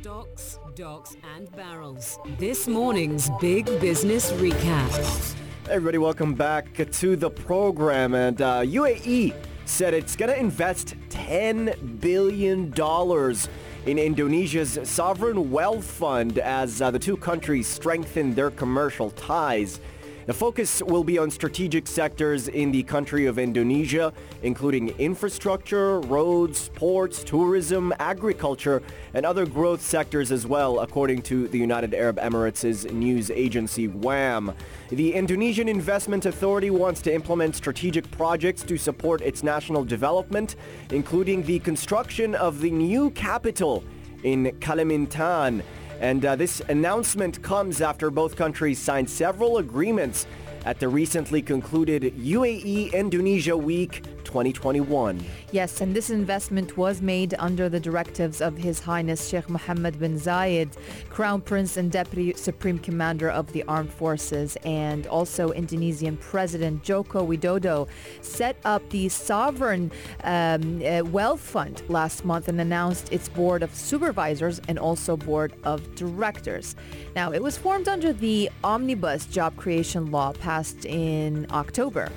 Stocks, docks and barrels. This morning's Big Business Recap. Hey everybody, welcome back to the program. And uh, UAE said it's going to invest $10 billion in Indonesia's sovereign wealth fund as uh, the two countries strengthen their commercial ties. The focus will be on strategic sectors in the country of Indonesia, including infrastructure, roads, ports, tourism, agriculture, and other growth sectors as well, according to the United Arab Emirates' news agency WAM. The Indonesian Investment Authority wants to implement strategic projects to support its national development, including the construction of the new capital in Kalimantan. And uh, this announcement comes after both countries signed several agreements at the recently concluded UAE Indonesia Week 2021. Yes, and this investment was made under the directives of His Highness Sheikh Mohammed bin Zayed, Crown Prince and Deputy Supreme Commander of the Armed Forces, and also Indonesian President Joko Widodo set up the Sovereign um, uh, Wealth Fund last month and announced its board of supervisors and also board of directors. Now, it was formed under the Omnibus Job Creation Law passed in October.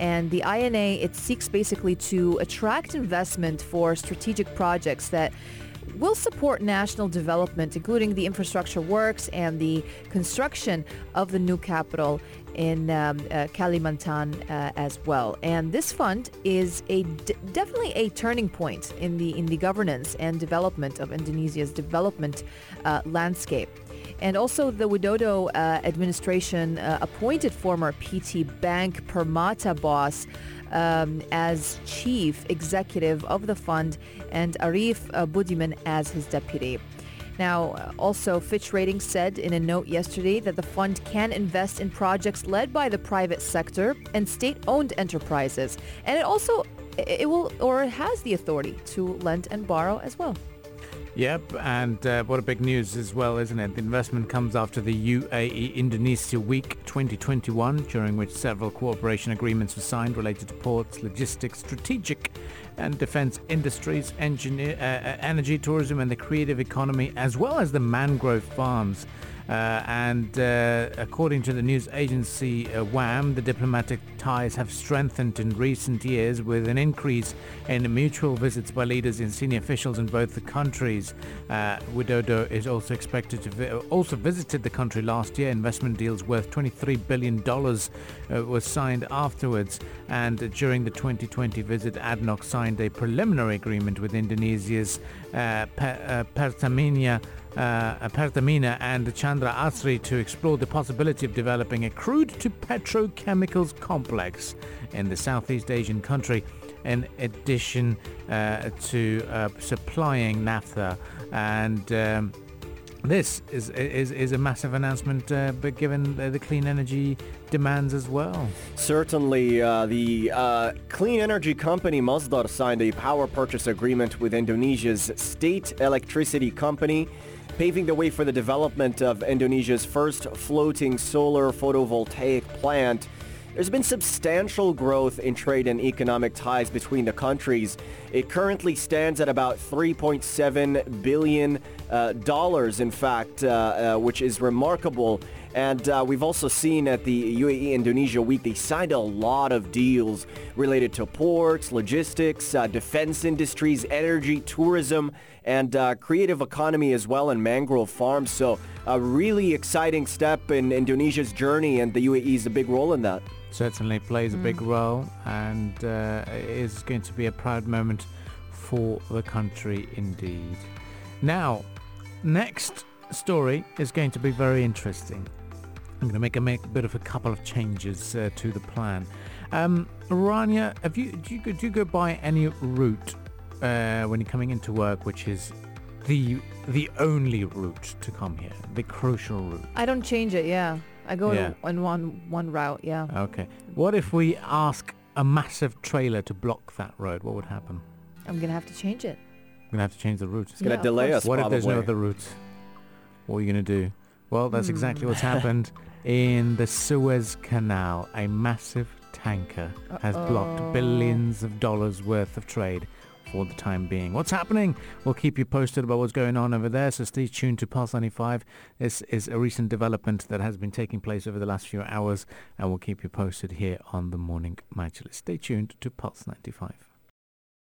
And the INA, it seeks basically to attract investment for strategic projects that will support national development, including the infrastructure works and the construction of the new capital in um, uh, Kalimantan uh, as well. And this fund is a d- definitely a turning point in the in the governance and development of Indonesia's development uh, landscape. And also the Widodo uh, administration uh, appointed former PT Bank Permata boss um, as chief executive of the fund and Arif uh, Budiman as his deputy. Now, uh, also, Fitch Ratings said in a note yesterday that the fund can invest in projects led by the private sector and state-owned enterprises. And it also, it will, or it has the authority to lend and borrow as well. Yep, and uh, what a big news as well, isn't it? The investment comes after the UAE Indonesia Week 2021, during which several cooperation agreements were signed related to ports, logistics, strategic and defense industries, engineer, uh, uh energy, tourism and the creative economy, as well as the mangrove farms. Uh, and uh, according to the news agency uh, WAM, the diplomatic ties have strengthened in recent years with an increase in mutual visits by leaders and senior officials in both the countries. Uh, Widodo is also expected to vi- also visited the country last year. Investment deals worth 23 billion dollars uh, were signed afterwards, and during the 2020 visit, ADNOC signed a preliminary agreement with Indonesia's uh, Pertamina uh, Pertamina and Chandra Asri to explore the possibility of developing a crude to petrochemicals complex in the Southeast Asian country in addition uh, to uh, supplying naphtha and um, this is, is is a massive announcement, uh, but given the, the, clean energy demands as well. Certainly, uh, the uh, clean energy company Masdar signed a power purchase agreement with Indonesia's state electricity company paving the way for the development of Indonesia's first floating solar photovoltaic plant. There's been substantial growth in trade and economic ties between the countries. It currently stands at about 3.7 billion uh, in fact, uh, uh, which is remarkable. And uh, we've also seen at the UAE Indonesia Week, they signed a lot of deals related to ports, logistics, uh, defense industries, energy, tourism, and creative economy as well, and mangrove farms. So a really exciting step in Indonesia's journey, and the UAE is a big role in that. Certainly plays a big mm. role, and uh, is going to be a proud moment for the country indeed. Now, next story is going to be very interesting. I'm going to make a, make a bit of a couple of changes uh, to the plan. Um, Rania, have you do, you do you go by any route uh, when you're coming into work, which is the the only route to come here, the crucial route? I don't change it. Yeah, I go yeah. on one one route. Yeah. Okay. What if we ask a massive trailer to block that road? What would happen? I'm gonna have to change it. I'm gonna have to change the route. It's gonna yeah, delay us. What probably. if there's no other route? What are you gonna do? Well, that's mm. exactly what's happened in the Suez Canal. A massive tanker Uh-oh. has blocked billions of dollars worth of trade for the time being. What's happening? We'll keep you posted about what's going on over there, so stay tuned to Pulse 95. This is a recent development that has been taking place over the last few hours, and we'll keep you posted here on the Morning Majlis. Stay tuned to Pulse 95.